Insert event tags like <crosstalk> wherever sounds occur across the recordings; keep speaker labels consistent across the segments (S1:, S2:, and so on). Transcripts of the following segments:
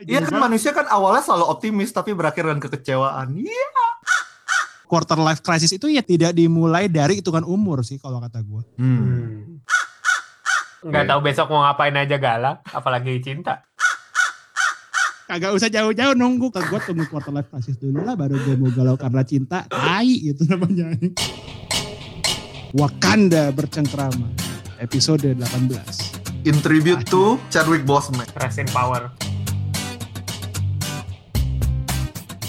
S1: Iya kan manusia kan awalnya selalu optimis tapi berakhir dengan kekecewaan. Iya.
S2: Quarter life crisis itu ya tidak dimulai dari hitungan umur sih kalau kata gue.
S1: Hmm.
S3: Nggak tahu besok mau ngapain aja galak, apalagi cinta.
S2: Kagak usah jauh-jauh nunggu. Gue tunggu quarter life crisis dulu lah baru gue mau galau karena cinta. Tai gitu namanya. Wakanda bercengkrama. Episode 18.
S1: In tribute to Chadwick Boseman.
S3: Rest in power.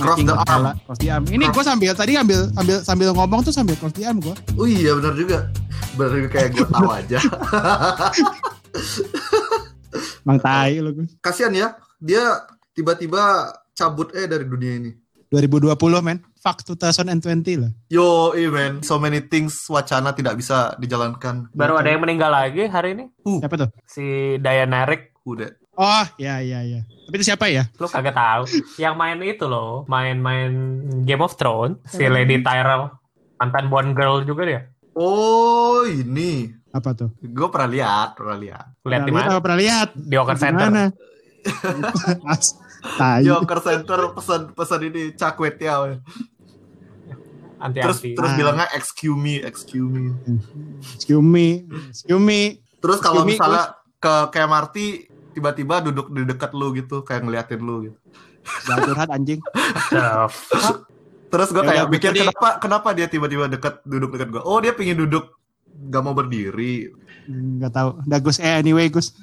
S1: Cross the
S2: Tinggal
S1: arm.
S2: kepala, Cross the arm. Ini gue sambil tadi ambil sambil sambil ngomong tuh sambil cross the arm gue.
S1: Oh iya benar juga. Benar kayak gue tahu aja. <laughs>
S2: Mang tai lu gue.
S1: Kasihan ya, dia tiba-tiba cabut eh dari dunia ini.
S2: 2020 men. Fuck 2020 lah.
S1: Yo, eh man, so many things wacana tidak bisa dijalankan.
S3: Baru ada yang meninggal lagi hari ini.
S2: Siapa tuh?
S3: Si Diana Rick.
S1: Udah.
S2: Oh, ya ya ya. Tapi itu siapa ya?
S3: Lu kagak tahu. yang main itu loh. Main-main Game of Thrones. Si Lady Tyrell. Mantan Bond Girl juga dia.
S1: Oh, ini.
S2: Apa tuh?
S1: Gue pernah lihat, pernah lihat.
S3: Lihat di
S2: Pernah lihat
S3: mana?
S2: pernah lihat?
S3: Di Oker
S2: Di
S3: Center.
S2: mana?
S1: Joker Center pesan pesan ini cakwet ya. Terus
S3: Anti-anti.
S1: terus
S2: Ah.
S1: bilangnya excuse me, excuse me.
S2: Excuse me. Excuse me.
S1: Terus kalau
S2: me,
S1: misalnya ke Marty tiba-tiba duduk di dekat lu gitu, kayak ngeliatin lu gitu.
S2: Jangan curhat anjing.
S1: Terus gue
S2: Ya
S1: kayak
S2: udah,
S1: mikir kenapa kenapa dia tiba-tiba dekat duduk dekat gue. Oh dia pingin duduk gak mau berdiri.
S2: Enggak tahu. Udah Gus eh anyway Gus.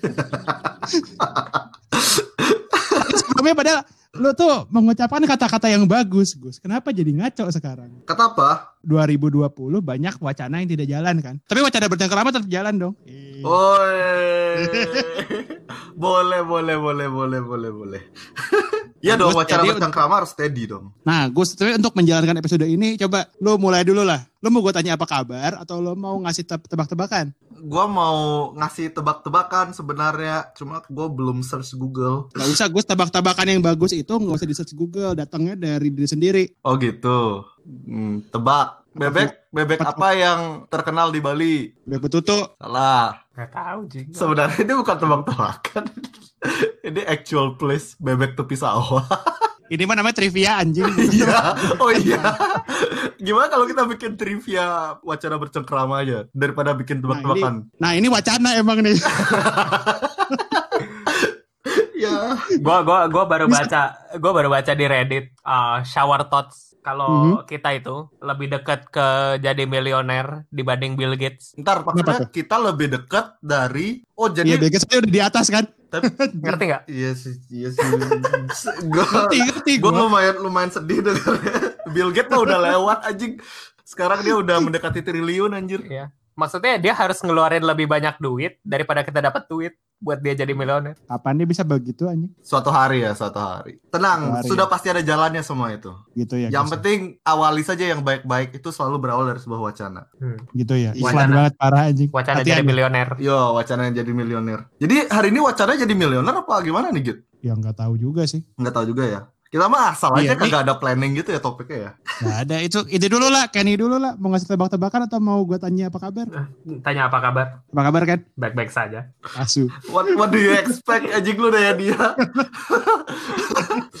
S2: <laughs> Sebelumnya padahal lu tuh mengucapkan kata-kata yang bagus Gus. Kenapa jadi ngaco sekarang?
S1: Kata apa?
S2: 2020 banyak wacana yang tidak jalan kan. Tapi wacana bercengkerama tetap jalan dong.
S1: Oh. <laughs> boleh, boleh, boleh, boleh, boleh, boleh. <laughs> Iya dong,
S2: Terus
S1: wacana
S2: jadi-
S1: bercengkrama harus steady dong.
S2: Nah, Gus, tapi untuk menjalankan episode ini, coba lu mulai dulu lah. Lu mau gue tanya apa kabar atau lu mau ngasih te- tebak-tebakan?
S1: Gua mau ngasih tebak-tebakan sebenarnya, cuma gue belum search Google.
S2: Gak usah, Gus, tebak-tebakan yang bagus itu nggak usah di search Google, datangnya dari diri sendiri.
S1: Oh gitu. Hmm, tebak. Bebek, bebek
S2: Apa-
S1: yang terkenal di Bali?
S2: Bebek betutu.
S1: Salah.
S3: Gak tahu juga.
S1: Sebenarnya ini bukan tebak-tebakan. <laughs> ini actual place bebek tepi sawah. <laughs>
S2: Ini mah namanya trivia anjing. <laughs>
S1: Iya. Oh <laughs> iya. Gimana kalau kita bikin trivia wacana bercengkrama aja daripada bikin tebak-tebakan?
S2: nah, ini wacana emang nih.
S1: Ya.
S3: Gua gua gua baru baca gua baru baca di Reddit uh, shower thoughts kalau kita itu lebih dekat ke jadi milioner dibanding Bill Gates.
S1: Ntar maksudnya kita lebih dekat dari oh
S2: Iya,
S1: jadi
S2: Bill Gates udah di atas kan.
S1: tapi <laughs>
S3: Ngerti nggak?
S1: iya sih iya sih <laughs> gue
S2: Ngerti, ngerti
S1: gue
S2: gua.
S1: lumayan lumayan sedih dengarnya Bill Gates mah udah lewat anjing sekarang dia udah mendekati triliun anjir
S3: Iya. Maksudnya dia harus ngeluarin lebih banyak duit daripada kita dapat duit buat dia jadi milioner.
S2: Kapan dia bisa begitu anjing?
S1: suatu hari ya suatu hari tenang
S2: Suatu hari.
S1: sudah pasti ada jalannya semua itu
S2: Gitu ya.
S1: yang penting awali saja yang baik-baik itu selalu berawal dari sebuah wacana
S2: gitu ya.
S1: Wacana.
S2: Iklan banget parah anjing.
S3: Wacana
S2: Hati-hati.
S3: jadi milioner.
S1: yo wacana yang jadi milioner jadi hari ini wacana jadi milioner apa gimana nih Git?
S2: Ya nggak tahu juga sih.
S1: nggak tahu juga ya kita mah asal
S2: Iya,
S1: aja kagak ada planning gitu ya topiknya ya
S2: Nggak ada itu itu dulu lah, Kenny dulu lah. Mau ngasih tebak-tebakan atau mau gue tanya apa kabar?
S3: Tanya apa kabar?
S2: Apa kabar kan?
S3: Baik-baik saja.
S2: Asu.
S1: What, what do you expect anjing lu dari dia? <laughs>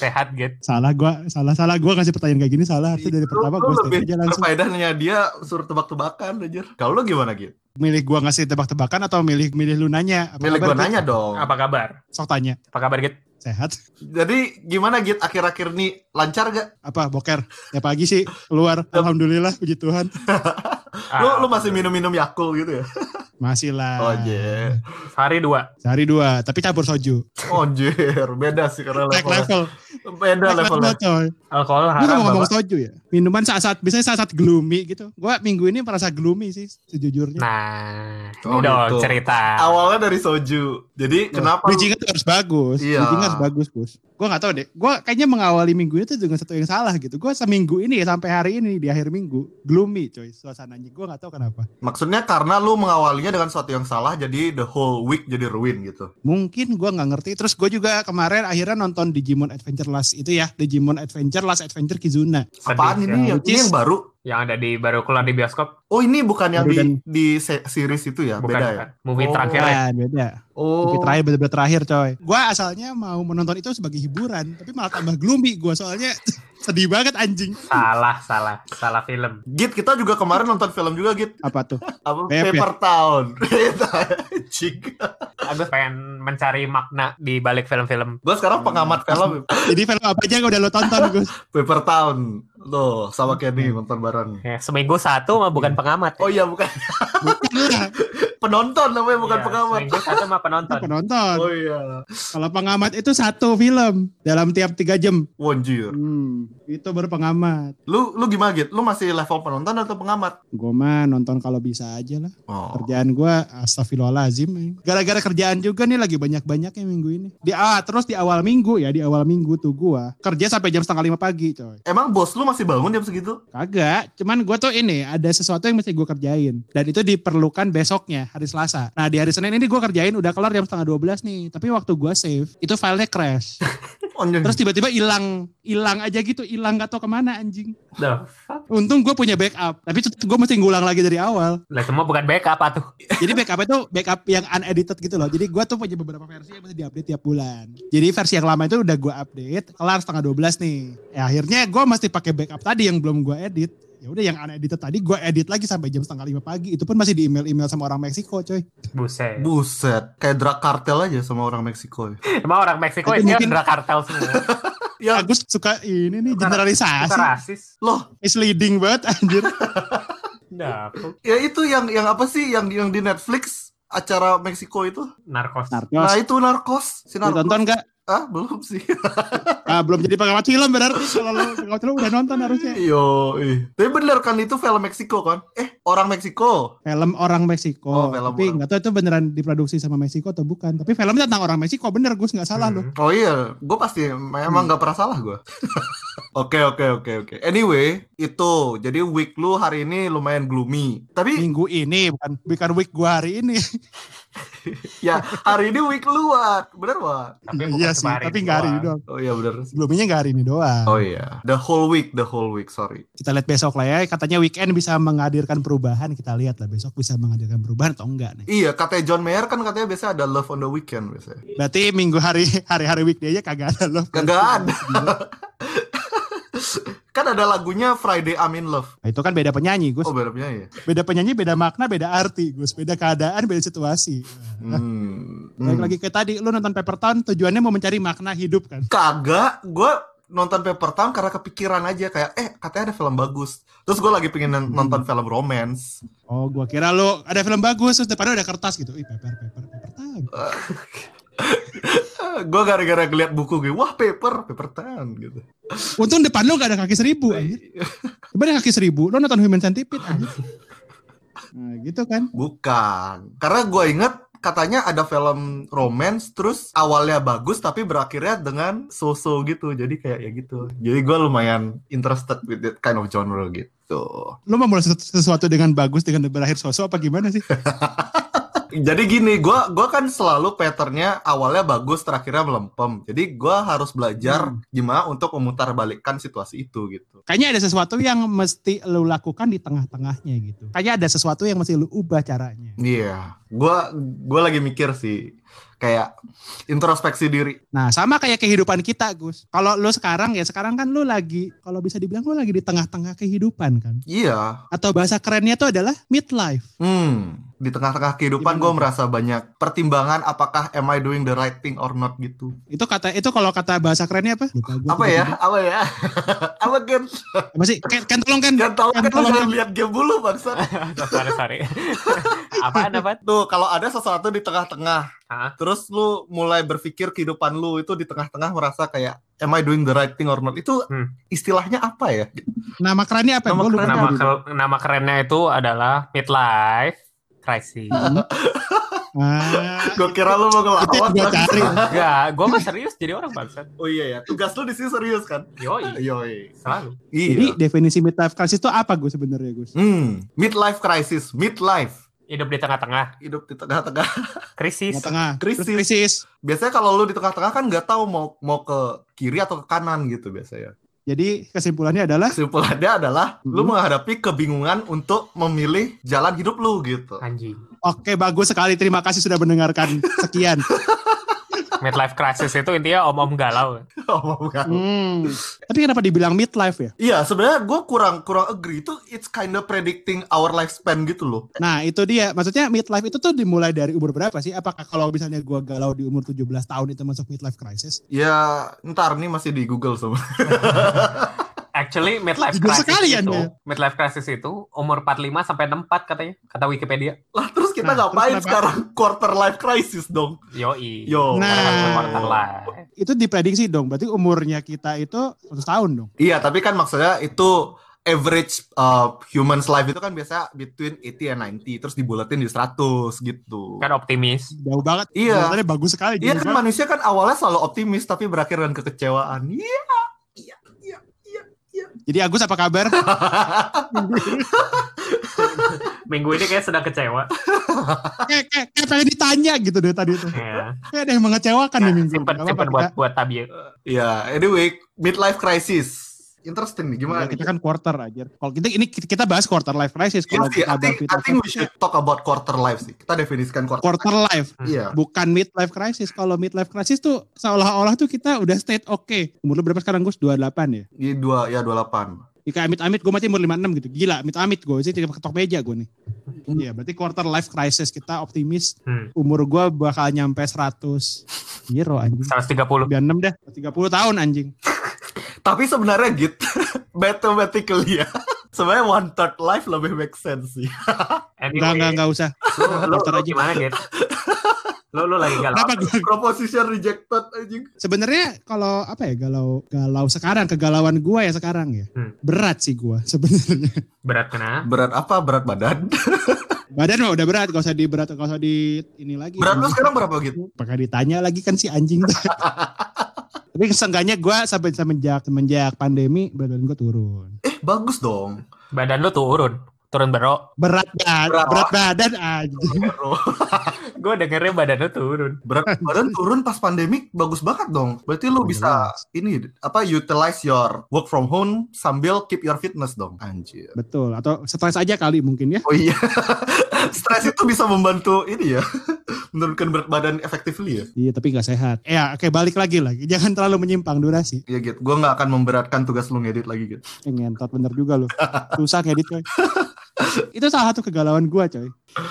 S3: Sehat gitu.
S2: Salah gua, salah salah gua ngasih pertanyaan kayak gini salah. Itu dari pertama gue
S1: lebih
S2: aja langsung.
S1: berfaedahnya dia suruh tebak-tebakan anjir. Kalau lu gimana gitu?
S2: Milih gua ngasih tebak-tebakan atau milih milih lu nanya? Apa
S1: Milih
S2: kabar,
S1: gua nanya dong.
S3: Apa kabar?
S2: Sok tanya.
S3: Apa kabar gitu?
S2: Sehat?
S1: Jadi gimana Git akhir-akhir nih lancar gak?
S2: Apa boker? Ya pagi sih keluar. Alhamdulillah puji Tuhan. <laughs>
S1: Lu lu masih minum-minum Yakul gitu ya? <laughs>
S2: Masih lah.
S1: Oh yeah.
S3: Sehari dua.
S2: Sehari dua, tapi campur soju.
S1: Oh anjir, beda sih karena levelnya.
S2: level.
S1: Beda
S2: level.
S3: Alkohol haram
S2: ngomong-ngomong
S3: Bapak.
S2: soju ya? Minuman saat-saat, biasanya saat-saat gloomy gitu. Gua minggu ini merasa gloomy sih, sejujurnya.
S3: Nah,
S1: Oh,
S3: ini dong
S1: gitu.
S3: cerita.
S1: Awalnya dari soju. Jadi kenapa? lu-
S2: Bridging itu harus bagus.
S1: Iya.
S2: Bridging harus bagus, Gus. Gua nggak tahu deh. Gua kayaknya mengawali minggu itu dengan satu yang salah gitu. Gua seminggu ini ya sampai hari ini di akhir minggu gloomy coy suasananya. Gua nggak tahu kenapa.
S1: Maksudnya karena lu mengawalinya dengan sesuatu yang salah jadi the whole week jadi ruin gitu.
S2: Mungkin gua nggak ngerti. Terus gue juga kemarin akhirnya nonton Digimon Adventure Last itu ya. Digimon Adventure Last Adventure Kizuna.
S1: Apaan
S3: ya.
S1: ini yang,
S2: Which
S1: ini yang baru?
S3: Yang ada di baru keluar di bioskop.
S1: Oh ini bukan yang di di se- series itu ya,
S3: Bukan,
S1: beda ya.
S3: bukan. Movie
S1: Oh.
S3: terakhir ya.
S2: Beda.
S1: Oh.
S2: Tapi terakhir bener-bener terakhir coy. Gua asalnya mau menonton itu sebagai hiburan, tapi malah tambah gloomy gua soalnya <laughs> sedih banget anjing.
S3: Salah, salah, salah film.
S1: Git kita juga kemarin nonton film juga Git.
S2: Apa tuh? <laughs>
S1: Apa
S2: ya?
S1: Paper Town. <laughs> Cik.
S3: Agus pengen mencari makna di balik film-film.
S1: Gue sekarang pengamat film
S2: Jadi film apa aja yang udah lo tonton Gus?
S1: Paper Town. Loh, sama Kenny nonton bareng.
S3: Ya, seminggu satu mah bukan pengamat.
S1: Oh iya bukan <laughs> penonton namanya bukan
S3: Iya,
S1: pengamat.
S3: Satu mah penonton. <laughs>
S2: penonton.
S1: Oh iya.
S2: Kalau pengamat itu satu film dalam tiap tiga jam.
S1: Wanjir.
S2: Hmm, itu baru pengamat.
S1: Lu lu gimana Git? Lu masih level penonton atau pengamat?
S2: Gue mah nonton kalau bisa aja lah.
S1: Oh.
S2: Kerjaan gue astagfirullahalazim. eh. Gara-gara kerjaan juga nih lagi banyak-banyaknya minggu ini. Di ah, terus di awal minggu ya, di awal minggu tuh gue kerja sampai jam setengah lima pagi coy.
S1: Emang bos lu masih bangun jam segitu?
S2: Kagak, cuman gue tuh ini ada sesuatu yang mesti gue kerjain. Dan itu diperlukan besoknya, hari Selasa. Nah di hari Senin ini gue kerjain udah kelar jam setengah 12 nih. Tapi waktu gue save, itu filenya crash. <laughs> Terus tiba-tiba hilang, hilang aja gitu, hilang gak tau ke mana
S3: anjing. Fuck?
S2: Untung gue punya backup, tapi gue mesti ngulang lagi dari awal.
S3: Lah semua bukan backup apa tuh?
S2: Jadi backup itu backup yang unedited gitu loh. Jadi gue tuh punya beberapa versi yang mesti diupdate tiap bulan. Jadi versi yang lama itu udah gue update, kelar setengah 12 nih. Ya akhirnya gue mesti pakai backup tadi yang belum gue edit. Ya udah yang unedited tadi gue edit lagi sampai jam setengah lima pagi. Itu pun masih di email-email sama orang Meksiko coy.
S3: Buset.
S1: Buset, kayak drag kartel aja sama orang Meksiko. ya. <laughs>
S3: Emang orang Meksiko
S2: Itu
S3: isinya
S2: mungkin-
S3: drag kartel semua. <laughs>
S1: Ya,
S2: Agus suka ini nih
S3: Bukan-
S2: generalisasi.
S3: Bukan rasis.
S1: loh,
S2: Misleading banget anjir. <laughs>
S3: Nah,
S1: ya itu yang yang apa sih yang yang di Netflix acara Meksiko itu?
S3: narkos.
S1: Nah,
S2: Narkos.
S1: itu narkos. Si narkos.
S2: Ditonton gak?
S1: Ah, belum sih.
S2: Ah, belum jadi pengamat film berarti. Kalau lo pengamat film udah nonton harusnya.
S1: Yo, ih. Tapi bener kan itu film Meksiko kan? Eh, orang Meksiko.
S2: film orang Meksiko.
S1: Oh, film
S2: tapi nggak tahu itu beneran diproduksi sama Meksiko atau bukan. Tapi filmnya tentang orang Meksiko bener Gus nggak salah loh.
S3: Hmm.
S1: Oh iya, gue pasti memang nggak pernah salah gue. <laughs> Oke oke oke oke. Anyway, itu jadi week lu hari ini lumayan gloomy. Tapi
S2: Minggu ini bukan bukan week gua hari ini. <laughs> <laughs>
S1: ya hari ini week lu Wat. bener Wat.
S3: Tapi
S2: iya sih, tapi nggak hari ini doang.
S1: Oh iya bener.
S2: Sebelumnya nggak hari ini doang.
S1: Oh iya, the whole week, the whole week. Sorry.
S2: Kita lihat besok lah ya. Katanya weekend bisa menghadirkan perubahan. Kita lihat lah besok bisa menghadirkan perubahan atau enggak nih.
S1: Iya, katanya John Mayer kan katanya biasa ada love on the weekend biasanya.
S2: Berarti minggu hari <laughs> hari-hari weekday aja kagak ada loh.
S1: Kagak ada. <laughs> <laughs> kan ada lagunya Friday I'm in Love.
S2: Nah, itu kan beda penyanyi Gus.
S1: Oh beda penyanyi ya?
S2: Beda penyanyi, beda makna, beda arti Gus. Beda keadaan, beda situasi.
S1: Hmm.
S2: Balik
S1: Hmm.
S2: lagi kayak tadi, lu nonton Paper Town tujuannya mau mencari makna hidup kan?
S1: Kagak, gue nonton Paper Town karena kepikiran aja kayak eh katanya ada film bagus. Terus gue lagi pengen
S2: Hmm.
S1: nonton film romance.
S2: Oh, gua kira lu ada film bagus terus depannya ada kertas gitu. Ih, paper, paper, paper Town. <laughs> <laughs>
S1: gue gara-gara ngeliat buku gue, wah paper, paper Town gitu.
S2: Untung depan lu gak ada kaki seribu anjir. Coba ada kaki seribu, lu nonton Human Centipede anjir. Nah, gitu kan.
S1: Bukan, karena gue inget katanya ada film romance terus awalnya bagus tapi berakhirnya dengan so-so gitu jadi kayak ya gitu jadi gue lumayan interested with that kind of genre gitu
S2: Lu mau mulai sesu- sesuatu dengan bagus dengan berakhir sosok apa gimana sih? <laughs>
S1: Jadi gini, gua gua kan selalu patternnya awalnya bagus, terakhirnya melempem. Jadi gua harus belajar
S2: Hmm.
S1: gimana untuk memutarbalikkan situasi itu gitu.
S2: Kayaknya ada sesuatu yang mesti lu lakukan di tengah-tengahnya gitu. Kayaknya ada sesuatu yang mesti lu ubah caranya.
S1: Iya, gua gua lagi mikir sih kayak introspeksi diri.
S2: Nah, sama kayak kehidupan kita, Gus. Kalau lu sekarang ya sekarang kan lu lagi kalau bisa dibilang lu lagi di tengah-tengah kehidupan kan.
S1: Iya,
S2: Atau bahasa kerennya tuh adalah midlife.
S1: hmm, di tengah-tengah kehidupan gue merasa banyak pertimbangan apakah am I doing the right thing or not gitu.
S2: Itu kata itu kalau kata bahasa kerennya apa? Lupa gua.
S1: Apa ya? Apa ya? <laughs> apa Ken?
S2: Masih Ken, Ken tolong kan.
S1: Tau
S2: Ken,
S1: kan lu
S2: tolong, Ken.
S1: lihat game dulu bangsa. <laughs> <laughs>
S3: sorry, sorry. Apaan, <laughs> apaan?
S1: Tuh kalau ada sesuatu di tengah-tengah
S3: Hah?
S1: Terus lu mulai berpikir kehidupan lu itu di tengah-tengah merasa kayak am I doing the right thing or not? Itu
S3: Hmm.
S1: istilahnya apa ya?
S2: Nama kerennya apa?
S1: Nama keren
S3: Nama, ke- nama kerennya itu adalah midlife crisis.
S2: Hmm. <laughs> Ah,
S1: Gue kira lu mau
S2: itu yang
S1: ngelawak.
S2: gua cari.
S3: Enggak, gue mah serius jadi orang bangsat.
S1: Oh iya ya, tugas lu di sini serius kan?
S3: Yoi,
S1: Yoi.
S3: selalu.
S2: Jadi
S1: Iya.
S2: definisi midlife crisis itu apa Gus sebenarnya Gus?
S1: Hmm, midlife crisis, midlife.
S3: Hidup di tengah-tengah,
S1: Hidup di tengah-tengah.
S3: krisis.
S2: Tengah-tengah.
S1: Krisis.
S2: Terus krisis.
S1: Biasanya kalau lu di tengah-tengah kan nggak tahu mau mau ke kiri atau ke kanan gitu biasanya.
S2: Jadi kesimpulannya adalah
S1: Kesimpulannya adalah lu
S2: Hmm.
S1: menghadapi kebingungan untuk memilih jalan hidup lu gitu.
S3: Anjing.
S2: oke bagus sekali terima kasih sudah mendengarkan sekian. <laughs>
S3: Midlife crisis itu intinya om-om galau. <laughs>
S1: Oh, bukan.
S2: Hmm. Tapi kenapa dibilang midlife ya?
S1: Iya, sebenarnya gue kurang kurang agree itu it's kind of predicting our lifespan gitu loh.
S2: Nah itu dia, maksudnya midlife itu tuh dimulai dari umur berapa sih? Apakah kalau misalnya gua galau di umur 17 tahun itu masuk midlife crisis?
S1: Ya, ntar nih masih di Google semua. <laughs>
S3: Actually midlife crisis
S2: sekali
S3: itu,
S2: Anda.
S3: midlife crisis itu umur 45 sampai 64 katanya, kata Wikipedia.
S1: lah terus kita
S2: Nah,
S1: ngapain
S2: terus
S1: sekarang quarter life crisis dong?
S3: Yoi.
S1: Yo.
S2: Nah.
S3: Quarter life.
S2: Itu diprediksi dong, berarti umurnya kita itu 100 tahun dong.
S1: Iya, tapi kan maksudnya itu average uh, humans life itu kan biasa between 80 and 90 terus dibulatin di 100 gitu.
S3: Kan optimis.
S2: Jauh banget.
S1: Iya.
S2: Bagus sekali.
S1: Iya kan manusia kan awalnya selalu optimis tapi berakhir dengan kekecewaan. Iya. Iya.
S2: Jadi Agus apa kabar? <laughs>
S3: Minggu ini kayak sedang kecewa.
S2: kayak, kayak, kayak pengen ditanya gitu deh tadi itu.
S3: Ya.
S2: Kayak ada yang mengecewakan nih minggu.
S3: simpen simpen buat buat tabi.
S1: Iya, anyway, midlife crisis. Interesting nih gimana
S2: Ya,
S1: nih?
S2: kita kan quarter aja. Kalau kita ini kita bahas quarter life crisis.
S1: Iya
S2: Kalau
S1: sih,
S2: kita
S1: I think,
S2: bahas
S1: I think we should talk about quarter life sih. Kita definisikan quarter.
S2: quarter life,
S1: Iya.
S2: bukan midlife crisis. Kalau midlife crisis tuh seolah-olah tuh kita udah state oke. Umur lu berapa sekarang Gus? 28 ya?
S1: Di dua ya 28.
S2: Ya, kayak amit-amit gue mati umur 56 gitu. Gila, amit-amit gue sih tidak ketok meja gue nih. Iya, berarti quarter life crisis kita optimis.
S3: Hmm.
S2: Umur gue bakal nyampe 100. Zero anjing.
S3: 130.
S2: 96 dah. 30 tahun anjing.
S1: Tapi sebenarnya gitu, <laughs> mathematically ya. Sebenarnya one third life lebih make sense sih. <laughs>
S3: Anyway,
S2: Enggak, enggak, enggak usah. Dokter
S3: lu
S2: aja.
S3: gimana gitu? <laughs> Lu, lu lagi galau.
S2: Kenapa gue?
S1: Proposition rejected anjing.
S2: Sebenarnya kalau apa ya galau galau sekarang kegalauan gue ya sekarang ya
S3: Hmm.
S2: berat sih gue sebenarnya
S3: Berat kena.
S1: Berat apa? Berat badan.
S2: badan mah udah berat gak usah di berat gak usah di ini lagi
S1: Berat lu sekarang berapa gitu?
S2: pakai ditanya lagi kan si anjing tapi seenggaknya gue sampai semenjak semenjak pandemi badan gue turun
S1: Eh, bagus dong.
S3: Badan lu turun. Turun bro.
S2: berat badan
S1: Berat.
S2: berat badan
S1: Bro.
S3: Gue dengernya badan lu turun.
S1: Berat badan turun pas pandemik bagus banget dong. Berarti lu bisa ini apa utilize your work from home sambil keep your fitness dong. Anjir.
S2: betul atau stres aja kali mungkin ya
S1: Oh iya. <laughs> Stres itu bisa membantu ini ya. Menurunkan berat badan effectively ya.
S2: iya tapi nggak sehat ya oke balik lagi lagi jangan terlalu menyimpang durasi
S1: Iya gitu. Gue nggak akan memberatkan tugas lu ngedit lagi gitu.
S2: Eh, ngentot bener juga loh susah ngedit coy <laughs> itu salah satu kegalauan gue coy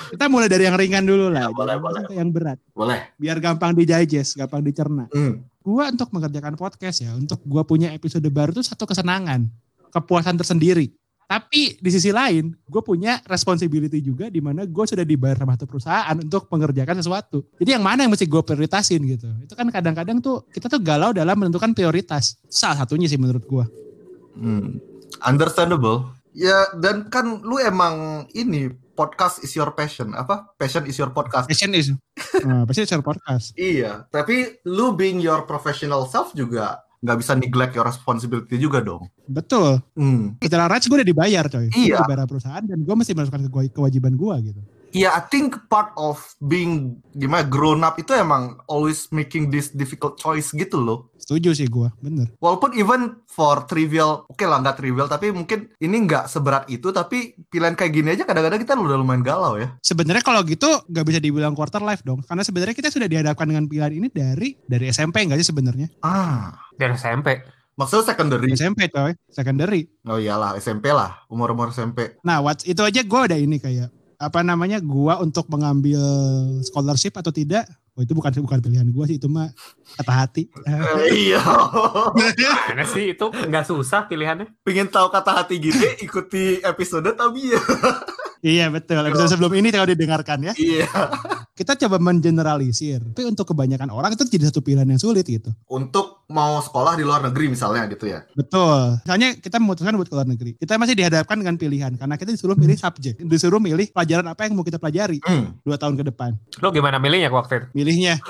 S2: kita mulai dari yang ringan dulu lah
S1: Ya, boleh, boleh.
S2: ke yang berat
S1: Boleh.
S2: biar gampang digest gampang dicerna
S1: Hmm.
S2: gua untuk mengerjakan podcast ya untuk gua punya episode baru itu satu kesenangan kepuasan tersendiri tapi di sisi lain gue punya responsibility juga di mana gue sudah dibayar sama satu perusahaan untuk mengerjakan sesuatu jadi yang mana yang mesti gue prioritasin gitu itu kan kadang-kadang tuh kita tuh galau dalam menentukan prioritas salah satunya sih menurut gue
S1: Hmm. Understandable. Ya dan kan lu emang ini podcast is your passion apa? Passion is your podcast.
S2: passion is nah, pasti share podcast
S1: Iya. Tapi lu being your professional self juga nggak bisa neglect your responsibility juga dong.
S2: betul
S1: Hmm.
S2: secara rights gue udah dibayar coy
S1: Iya.
S2: dibayar sama perusahaan dan gue mesti melakukan kewa- kewajiban gue gitu
S1: Iya, I think part of being gimana grown up itu emang always making this difficult choice gitu loh.
S2: setuju sih gue bener
S1: Walaupun even for trivial, oke lah nggak trivial, tapi mungkin ini nggak seberat itu, tapi pilihan kayak gini aja kadang-kadang kita udah lumayan galau ya.
S2: Sebenarnya kalau gitu nggak bisa dibilang quarter life dong, karena sebenarnya kita sudah dihadapkan dengan pilihan ini dari dari SMP nggak sih sebenarnya?
S1: Ah,
S3: Dari SMP.
S1: maksudnya secondary.
S2: SMP coy, secondary.
S1: Oh iyalah, SMP lah, umur-umur SMP.
S2: Nah, what, itu aja gue ada ini kayak apa namanya gua untuk mengambil scholarship atau tidak? Oh itu bukan bukan pilihan gua sih itu mah kata hati.
S1: Iya.
S3: Mana sih itu nggak susah pilihannya.
S1: Pengen tahu kata hati gini, ikuti episode tapi ya.
S2: iya betul. Episode sebelum ini kalau didengarkan ya.
S1: Iya.
S2: Kita coba mengeneralisir. Tapi untuk kebanyakan orang itu jadi satu pilihan yang sulit gitu.
S1: Untuk mau sekolah di luar negeri misalnya gitu ya.
S2: Betul. Misalnya kita memutuskan buat ke luar negeri. Kita masih dihadapkan dengan pilihan karena kita disuruh milih subjek, disuruh milih pelajaran apa yang mau kita pelajari
S1: Hmm.
S2: dua tahun ke depan.
S3: Lu gimana milihnya waktu itu?
S2: Milihnya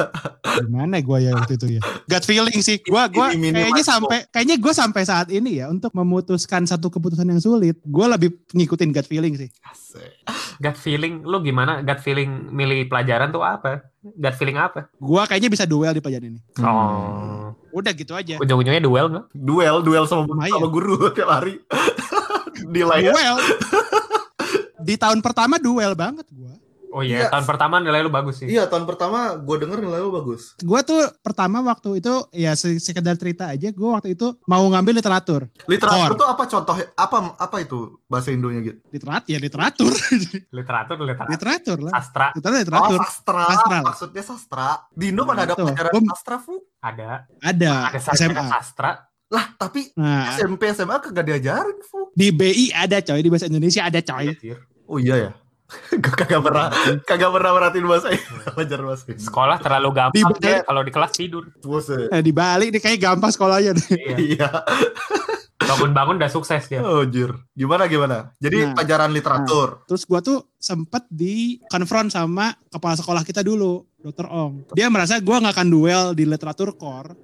S2: <laughs> gimana gue ya waktu itu ya? Gut feeling sih. Gua gua
S1: minimal
S2: kayaknya sampai kayaknya gue sampai saat ini ya untuk memutuskan satu keputusan yang sulit, gue lebih ngikutin gut feeling sih.
S1: Asik.
S3: Gut feeling, lu gimana? Gut feeling milih pelajaran tuh apa? Gut feeling apa?
S2: Gue kayaknya bisa duel di pelajaran ini.
S1: Hmm.
S3: Oh.
S2: Udah gitu aja.
S3: Ujung-ujungnya duel nggak?
S1: Duel, duel sama,
S2: Lumayan.
S1: sama guru tiap hari. <laughs> Nilainya
S2: Duel. Di tahun pertama duel banget gua.
S3: Oh iya,
S1: Iya.
S3: tahun pertama nilai lu bagus sih.
S1: Iya tahun pertama gue denger nilai lu bagus.
S2: Gua tuh pertama waktu itu ya se- sekedar cerita aja. Gua waktu itu mau ngambil literatur.
S1: Literatur
S2: Tor.
S1: tuh apa contoh apa apa itu bahasa Indonya gitu?
S2: Literat ya literatur. <laughs>
S3: Literatur, literatur.
S2: literatur lah.
S3: Sastra
S2: Literatur literatur.
S1: Oh sastra,
S2: Sastra.
S1: maksudnya sastra. Di Indo mana ada pelajaran
S2: Gua-
S1: sastra Fu?
S3: ada.
S2: Ada
S3: Ada sarjana
S2: SMA.
S3: sastra.
S1: Lah tapi
S2: Nah,
S1: SMP SMA kagak diajarin Fu.
S2: di BI ada coy, di bahasa Indonesia ada coy.
S3: Anjir.
S1: Oh iya ya. <laughs> Gue kagak pernah kagak pernah merhatiin bahasa belajar bahasa Inggris.
S3: Sekolah terlalu gampang
S2: Di-
S3: dia kalau di kelas tidur.
S1: Buset.
S2: Eh, di Bali ini kayak gampang sekolahnya deh.
S3: Iya. <laughs>
S1: Iya.
S3: Bangun-bangun udah sukses dia.
S1: Oh jir. Gimana gimana? Jadi
S2: Nah.
S1: pelajaran literatur.
S2: Terus gua tuh sempet di konfront sama kepala sekolah kita dulu, Dr. Ong. Dia merasa gua nggak akan duel di literatur core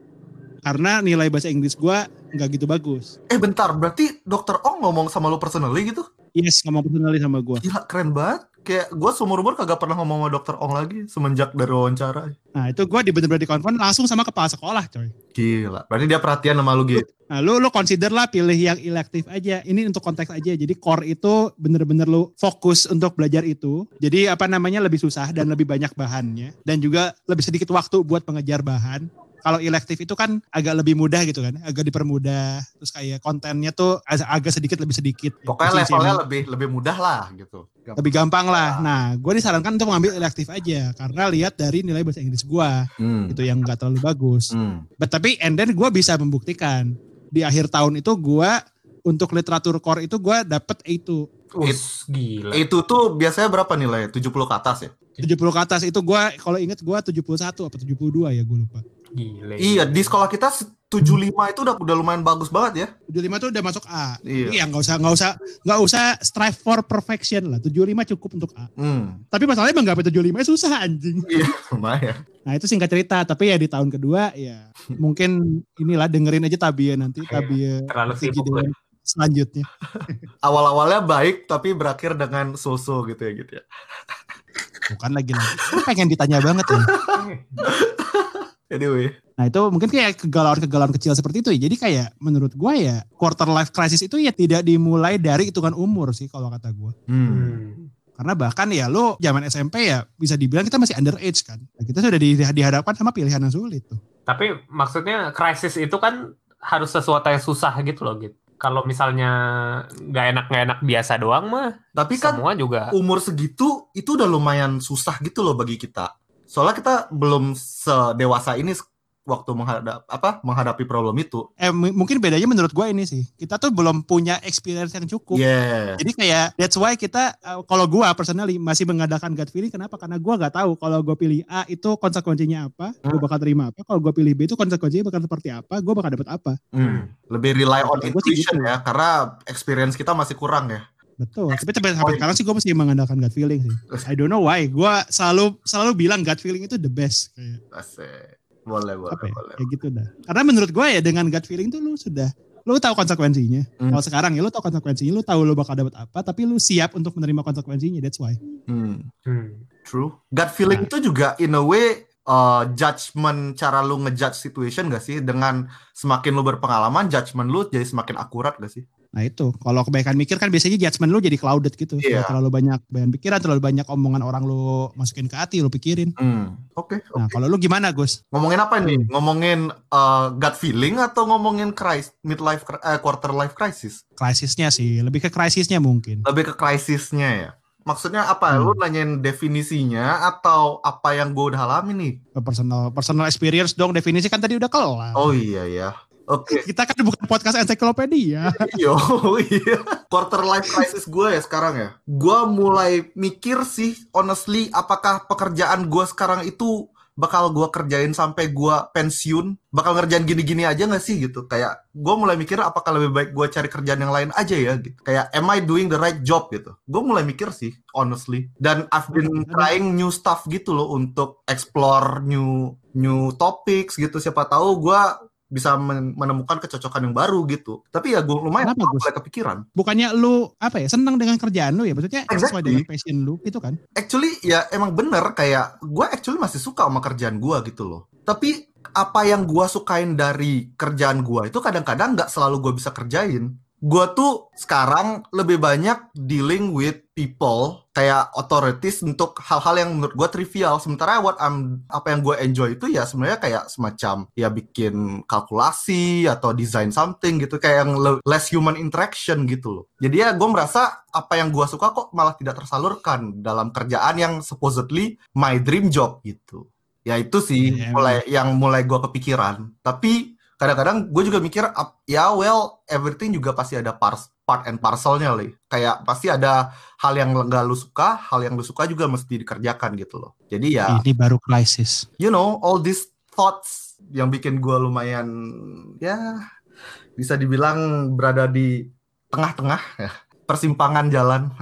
S2: karena nilai bahasa Inggris gua nggak gitu bagus.
S1: Eh bentar, berarti dokter Ong ngomong sama lu personally gitu?
S2: Yes, ngomong personally sama gua.
S1: Gila keren banget. Kayak gue seumur umur kagak pernah ngomong sama dokter Ong lagi semenjak dari wawancara.
S2: Nah, itu gua di bener-bener di konfront langsung sama kepala sekolah, coy.
S1: Gila. Berarti dia perhatian sama lu gitu.
S2: Nah, lu lu consider lah pilih yang elektif aja. Ini untuk konteks aja. Jadi core itu bener-bener lu fokus untuk belajar itu. Jadi apa namanya lebih susah dan lebih banyak bahannya dan juga lebih sedikit waktu buat pengejar bahan. Kalau elektif itu kan agak lebih mudah gitu kan, agak dipermudah. Terus kayak kontennya tuh ag- agak sedikit lebih sedikit.
S1: Pokoknya
S2: Isi-isi
S1: levelnya lebih lebih mudah lah gitu. Gampang.
S2: lebih gampang lah. Nah, gue disarankan untuk mengambil elektif aja karena lihat dari nilai bahasa Inggris gue
S1: Hmm.
S2: itu yang nggak terlalu bagus.
S1: Hmm.
S2: But, tapi and then gue bisa membuktikan di akhir tahun itu gue untuk literatur core itu gue dapet itu
S3: Us, gila.
S1: Itu tuh biasanya berapa nilai? 70 ke atas ya?
S2: 70 ke atas itu gue kalau inget gue 71 apa 72 ya gue lupa.
S3: Gila.
S1: Iya, di sekolah kita 75 itu udah udah lumayan bagus banget ya.
S2: 75 tuh udah masuk A.
S1: Iya.
S2: Iya nggak usah nggak usah nggak usah strive for perfection lah. 75 cukup untuk A.
S1: Hmm.
S2: Tapi masalahnya menggapai 75 susah anjing.
S1: Iya, lumayan.
S2: Nah itu singkat cerita. Tapi ya di tahun kedua ya mungkin inilah dengerin aja Tabia nanti
S3: Iya,
S2: Tabia
S3: terlalu sibuk
S2: selanjutnya. <laughs>
S1: Awal-awalnya baik tapi berakhir dengan so-so gitu ya gitu ya.
S2: Bukan lagi lagi. Gue pengen ditanya banget ya. <laughs>
S1: Anyway.
S2: Nah itu mungkin kayak kegalauan-kegalauan kecil seperti itu ya. Jadi kayak menurut gue ya quarter life crisis itu ya tidak dimulai dari hitungan umur sih kalau kata gue.
S1: Hmm.
S3: Hmm.
S2: Karena bahkan ya lo zaman SMP ya bisa dibilang kita masih underage kan. Nah, kita sudah di- dihadapkan sama pilihan yang sulit tuh.
S3: Tapi maksudnya krisis itu kan harus sesuatu yang susah gitu loh gitu. Kalau misalnya nggak enak nggak enak biasa doang mah
S1: Tapi kan
S3: semua juga
S1: umur segitu itu udah lumayan susah gitu loh bagi kita. Soalnya kita belum sedewasa ini waktu menghadap apa menghadapi problem itu.
S2: Eh mungkin bedanya menurut gue ini sih. Kita tuh belum punya experience yang cukup.
S1: Yeah.
S2: Jadi kayak that's why kita uh, kalau gua personally masih mengadakan gut feeling kenapa? Karena gua nggak tahu kalau gua pilih A itu konsekuensinya apa, gua bakal terima apa. Kalau gua pilih B itu konsekuensinya bakal seperti apa, gua bakal dapat apa.
S1: Hmm. Lebih rely on
S2: Gua sih
S1: intuition
S2: gitu.
S1: ya karena experience kita masih kurang ya.
S2: Betul. Tapi sampai sampai sekarang sih gua masih mengandalkan gut feeling sih. I don't know why. Gua selalu selalu bilang gut feeling itu the best kayak
S1: Asik. Boleh, boleh,
S2: apa ya?
S1: boleh.
S2: Kayak gitu dah. Karena menurut gua ya dengan gut feeling tuh lu sudah lu tahu konsekuensinya.
S1: Hmm.
S2: Kalau sekarang ya lu tahu konsekuensinya, lu tahu lu bakal dapat apa, tapi lu siap untuk menerima konsekuensinya. That's why.
S1: Hmm.
S3: Hmm.
S1: True. Gut feeling itu juga in a way uh, judgment cara lu ngejudge situation gak sih? Dengan semakin lu berpengalaman, judgment lu jadi semakin akurat gak sih?
S2: Nah itu, kalau kebaikan mikir kan biasanya judgment lu jadi clouded gitu.
S1: Iya.
S2: Terlalu banyak bayan pikiran, terlalu banyak omongan orang lu masukin ke hati, lu pikirin.
S1: Hmm. Oke.
S2: Nah kalau lu gimana Gus?
S1: Ngomongin apa nih?
S2: Hmm.
S1: Ngomongin uh, gut feeling atau ngomongin crisis, midlife eh, quarter life crisis?
S2: Krisisnya sih, lebih ke krisisnya mungkin.
S1: Lebih ke krisisnya ya. Maksudnya apa?
S2: Hmm.
S1: Lu nanyain definisinya atau apa yang gue udah alami nih?
S2: Personal personal experience dong, definisi kan tadi udah kelar.
S1: Oh iya ya. Oke.
S2: Kita kan bukan podcast ensiklopedia. <laughs>
S1: Yo, iya. Quarter life crisis gue ya sekarang ya. Gue mulai mikir sih, honestly, apakah pekerjaan gue sekarang itu bakal gue kerjain sampai gue pensiun? Bakal ngerjain gini-gini aja gak sih gitu? Kayak gue mulai mikir apakah lebih baik gue cari kerjaan yang lain aja ya gitu. Kayak am I doing the right job gitu? Gue mulai mikir sih, honestly. Dan I've been trying new stuff gitu loh untuk explore new new topics gitu. Siapa tahu gue bisa men- menemukan kecocokan yang baru gitu. Tapi ya gue lumayan
S2: Kenapa,
S1: mulai kepikiran.
S2: Bukannya lu apa ya senang dengan kerjaan lu ya? Maksudnya sesuai
S1: Exactly.
S2: dengan passion lu gitu kan?
S1: Actually ya emang bener kayak gue actually masih suka sama kerjaan gue gitu loh. Tapi apa yang gua sukain dari kerjaan gua itu kadang-kadang nggak selalu gua bisa kerjain. Gua tuh sekarang lebih banyak dealing with people kayak authorities untuk hal-hal yang menurut gua trivial. Sementara what I'm apa yang gua enjoy itu ya sebenarnya kayak semacam ya bikin kalkulasi atau design something gitu kayak yang le- less human interaction gitu loh. Jadi ya gua merasa apa yang gua suka kok malah tidak tersalurkan dalam kerjaan yang supposedly my dream job gitu. Ya itu sih
S2: Iya,
S1: mulai yang mulai gua kepikiran. Tapi kadang-kadang gue juga mikir ya well everything juga pasti ada pars- part and parcelnya lah kayak pasti ada hal yang nggak lu suka hal yang lu suka juga mesti dikerjakan gitu loh jadi ya
S2: Ini baru krisis.
S1: you know all these thoughts yang bikin gue lumayan ya bisa dibilang berada di tengah-tengah ya persimpangan jalan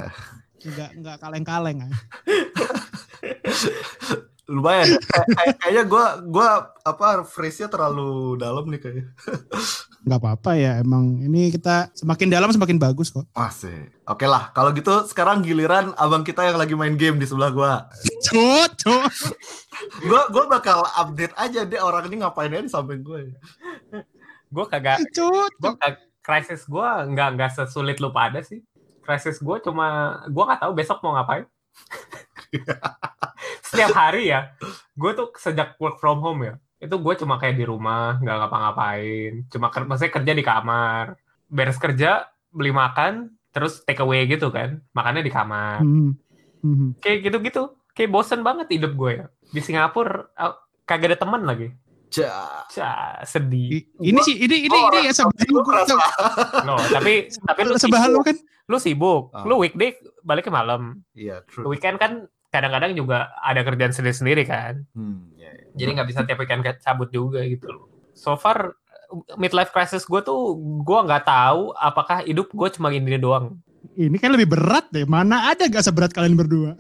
S2: Enggak enggak kaleng-kaleng. ah. <laughs>
S1: lumayan Kayak- kayak- kayaknya gue gua apa phrase-nya terlalu dalam nih kayaknya. <laughs>
S2: Enggak apa-apa ya. Emang ini kita semakin dalam semakin bagus kok.
S1: masih. Oke lah kalau gitu sekarang giliran abang kita yang lagi main game di sebelah gue
S2: Cut,
S1: gue gue bakal update aja deh orang ini ngapain aja di samping gue
S3: Gue kagak
S2: Cut.
S3: gue krisis gue nggak nggak sesulit lu pada sih. Krisis gue cuma gue nggak tahu besok mau ngapain <laughs> setiap hari ya gue tuh sejak work from home ya itu gue cuma kayak di rumah nggak ngapa-ngapain. Cuma ker maksudnya kerja di kamar. Beres kerja beli makan terus take away gitu kan makannya di kamar.
S2: Hmm. Hmm.
S3: kayak gitu-gitu kayak bosen banget hidup gue ya. Di Singapura ah, kagak ada teman lagi.
S1: Ja.
S3: Cah, sedih.
S2: I- Ini sih ini ini ini ya
S1: gua merasa-
S3: no tapi tapi lu
S2: sebelahan lu
S3: sibuk.
S2: kan?
S3: Lu sibuk.
S1: Ah.
S3: lu weekday balik ke malam.
S1: Iya, true.
S3: weekend kan kadang-kadang juga ada kerjaan sendiri-sendiri kan.
S1: Hmm, iya, iya.
S3: Jadi nggak bisa tiap weekend kayak cabut juga gitu loh. So far midlife crisis gue tuh gue nggak tahu apakah hidup gue cuma gini doang.
S2: ini kan lebih berat deh. Mana ada gak seberat kalian berdua?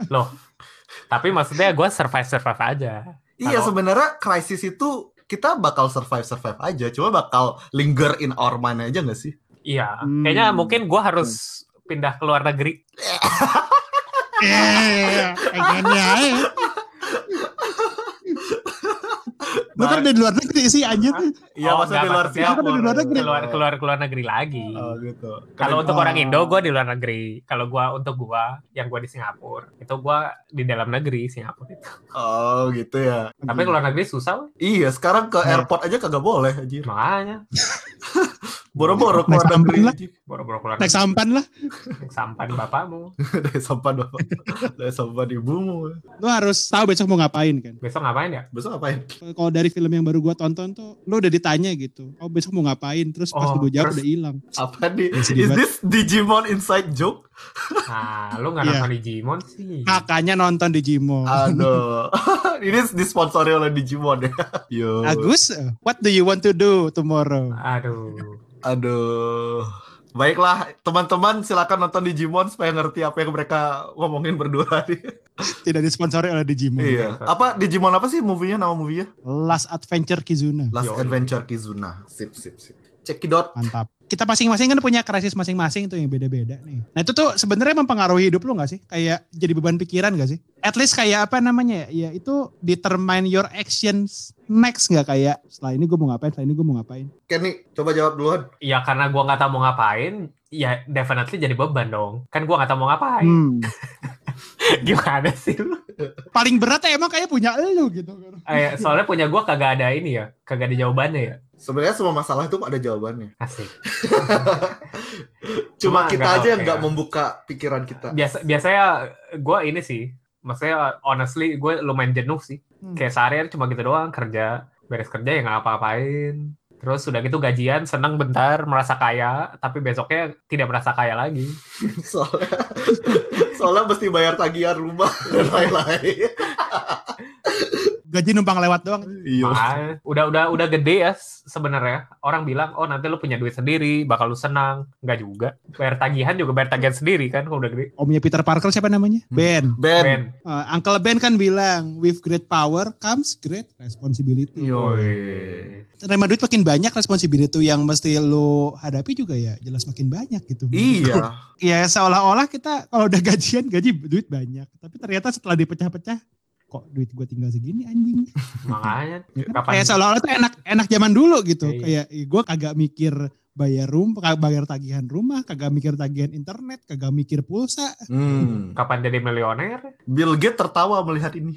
S3: Tapi maksudnya gue survive survive aja.
S1: Iya,
S3: Kalau-
S1: sebenarnya krisis itu kita bakal survive survive aja, cuma bakal linger in our mind aja nggak sih?
S3: Iya,
S2: Hmm.
S3: kayaknya mungkin gue harus pindah ke luar negeri. <laughs>
S2: Eh, pengennya ya. Lu kan dari luar negeri sih anjir.
S1: Iya,
S3: Oh,
S1: maksudnya di luar Singapura.
S2: di luar negeri.
S3: Keluar keluar keluar negeri lagi.
S1: Oh, gitu.
S3: Kalau untuk
S2: Oh.
S3: orang Indo gue di luar negeri. Kalau gue untuk gue yang gue di Singapura itu gue di dalam negeri Singapura itu.
S1: Oh, gitu ya.
S3: Tapi ke luar negeri susah.
S1: Iya, sekarang ke
S2: Nah.
S1: airport aja kagak boleh, anjir.
S3: Makanya <laughs>
S1: Boro-boro ke
S2: Naik
S1: luar
S2: sampan
S1: negeri.
S2: lah.
S1: anjir.
S3: boro-boro keluar
S2: Naik
S3: negeri
S2: sampan lah.
S3: naik sampan bapakmu. <laughs>
S1: Dari sampan bapak. Dari sampan ibumu.
S2: Lu harus tahu besok mau ngapain kan.
S3: Besok ngapain ya?
S1: Besok ngapain?
S2: Kalau dari film yang baru gua tonton tuh, lu udah ditanya gitu. Oh besok mau ngapain? Terus pas
S3: Oh,
S2: lu jawab udah hilang.
S1: Apa nih? Is this Digimon inside joke?
S3: Nah, lu nggak
S2: Iya.
S3: nonton Digimon sih.
S2: Kakaknya nonton Digimon.
S1: Aduh. <laughs> Ini disponsori oleh Digimon ya. Yo.
S2: Agus, what do you want to do tomorrow?
S3: Aduh.
S1: Aduh. Baiklah, teman-teman silakan nonton Digimon supaya ngerti apa yang mereka ngomongin berdua <laughs> nih.
S2: Tidak disponsori oleh Digimon.
S1: iya. Apa Digimon apa sih movie-nya nama movie-nya?
S2: Last Adventure Kizuna.
S1: Last
S3: Yo.
S1: Adventure Kizuna. Sip, sip, sip. Check it out.
S2: Mantap. Kita masing-masing kan punya krisis masing-masing tuh yang beda-beda nih. Nah itu tuh sebenarnya mempengaruhi hidup lu gak sih? Kayak jadi beban pikiran gak sih? At least kayak apa namanya ya? Ya itu determine your actions next gak kayak setelah ini gue mau ngapain, setelah ini gue mau ngapain.
S1: Kenny, coba jawab duluan.
S3: Ya karena gua nggak tahu mau ngapain, ya definitely jadi beban dong. Kan gua nggak tahu mau ngapain.
S2: Hmm. <laughs>
S3: Gimana sih lu?
S2: Paling berat ya emang kayak punya elu gitu.
S3: Eh, soalnya punya gua kagak ada ini ya, kagak ada jawabannya ya.
S1: Sebenarnya semua masalah itu ada jawabannya.
S3: Asik. <laughs>
S1: Cuma
S3: Cuma
S1: kita aja yang nggak
S3: ya.
S1: membuka pikiran kita.
S3: Biasa biasanya gua ini sih, maksudnya honestly gue lumayan jenuh sih.
S2: Hmm.
S3: Kayak seharian cuma gitu doang kerja, beres kerja ya nggak apa-apain. Terus udah gitu gajian, seneng bentar, merasa kaya, tapi besoknya tidak merasa kaya lagi. <laughs>
S1: soalnya soalnya mesti bayar tagihan rumah dan lain-lain.
S2: Gaji numpang lewat doang.
S1: Iya.
S3: Ah, udah udah udah gede ya sebenarnya. Orang bilang, oh nanti lu punya duit sendiri, bakal lu senang. Enggak juga. Bayar tagihan juga bayar tagihan sendiri kan kalau udah gede.
S2: Omnya Peter Parker siapa namanya?
S1: Hmm.
S2: Ben.
S1: Ben.
S3: Ben.
S2: Uh, Uncle Ben kan bilang, with great power comes great responsibility.
S1: Yoi.
S2: Terima duit makin banyak responsibility yang mesti lo hadapi juga ya jelas makin banyak gitu.
S1: Iya. <laughs>
S2: Ya seolah-olah kita kalau udah gajian gaji duit banyak, tapi ternyata setelah dipecah-pecah kok duit gue tinggal segini anjing. <laughs>
S3: Makanya
S2: Ya kan?
S3: kapan
S2: Kayak seolah-olah tuh enak enak zaman dulu gitu.
S3: Iya,
S2: Kayak gue kagak mikir bayar rumah, kagak bayar tagihan rumah, kagak mikir tagihan internet, kagak mikir pulsa.
S1: Hmm.
S3: kapan jadi milioner?
S1: Bill Gates tertawa melihat ini.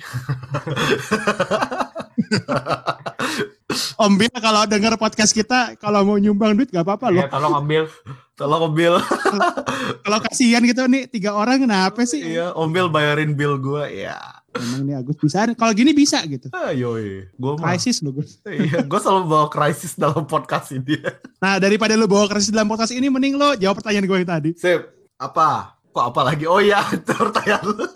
S2: Om Bill kalau denger podcast kita, kalau mau nyumbang duit gak apa-apa loh.
S3: Ya tolong ambil.
S1: Tolong Om Bill.
S2: Kalau kasihan gitu nih tiga orang kenapa sih?
S1: iya, Om Bill bayarin bill gua. Ya.
S2: Emang nih Agus bisa. Kalau gini bisa gitu.
S1: Ah, yoi. Gua mah.
S2: Krisis loh Gus. <laughs>
S1: Iya, gua selalu bawa krisis dalam podcast ini. <laughs>
S2: Nah daripada lu bawa krisis dalam podcast ini, mending lo jawab pertanyaan gue yang tadi.
S1: Sip. Apa? Kok apa lagi? Oh iya, <laughs> pertanyaan lu.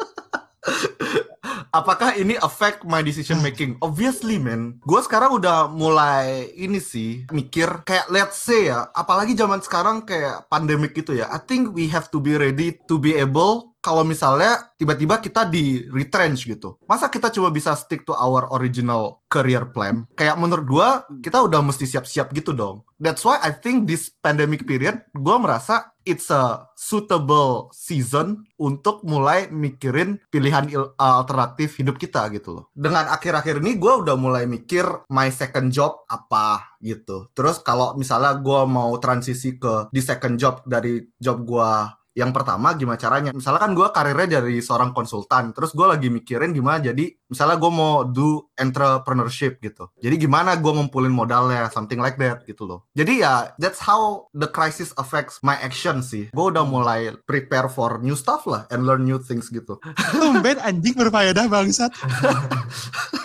S1: Apakah ini affect my decision making? Obviously, man. Gue sekarang udah mulai ini sih mikir kayak let's say ya, apalagi zaman sekarang kayak pandemic gitu ya. I think we have to be ready to be able kalau misalnya tiba-tiba kita di retrench gitu. Masa kita cuma bisa stick to our original career plan? Kayak menurut gua kita udah mesti siap-siap gitu dong. That's why I think this pandemic period gua merasa it's a suitable season untuk mulai mikirin pilihan il- alternatif hidup kita gitu loh. Dengan akhir-akhir ini gua udah mulai mikir my second job apa gitu. Terus kalau misalnya gua mau transisi ke di second job dari job gua yang pertama gimana caranya? Misalnya kan gue karirnya dari seorang konsultan terus gue lagi mikirin gimana jadi misalnya gue mau do entrepreneurship gitu. Jadi gimana gue ngumpulin modalnya something like that gitu loh. Jadi ya that's how the crisis affects my action sih. Gue udah mulai prepare for new stuff lah and learn new things gitu. <laughs>
S2: Tumben anjing berfaedah bangsat. <laughs>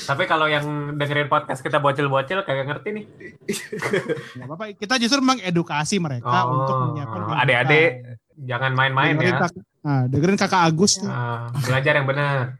S3: Tapi kalau yang dengerin podcast kita bocil-bocil kagak ngerti nih.
S2: Gak apa-apa. Kita justru mengedukasi mereka
S3: Oh,
S2: untuk menyiapkan.
S3: adik-adik jangan main-main ya.
S2: Kakak, nah, dengerin kakak Agus tuh.
S3: Ah, belajar yang benar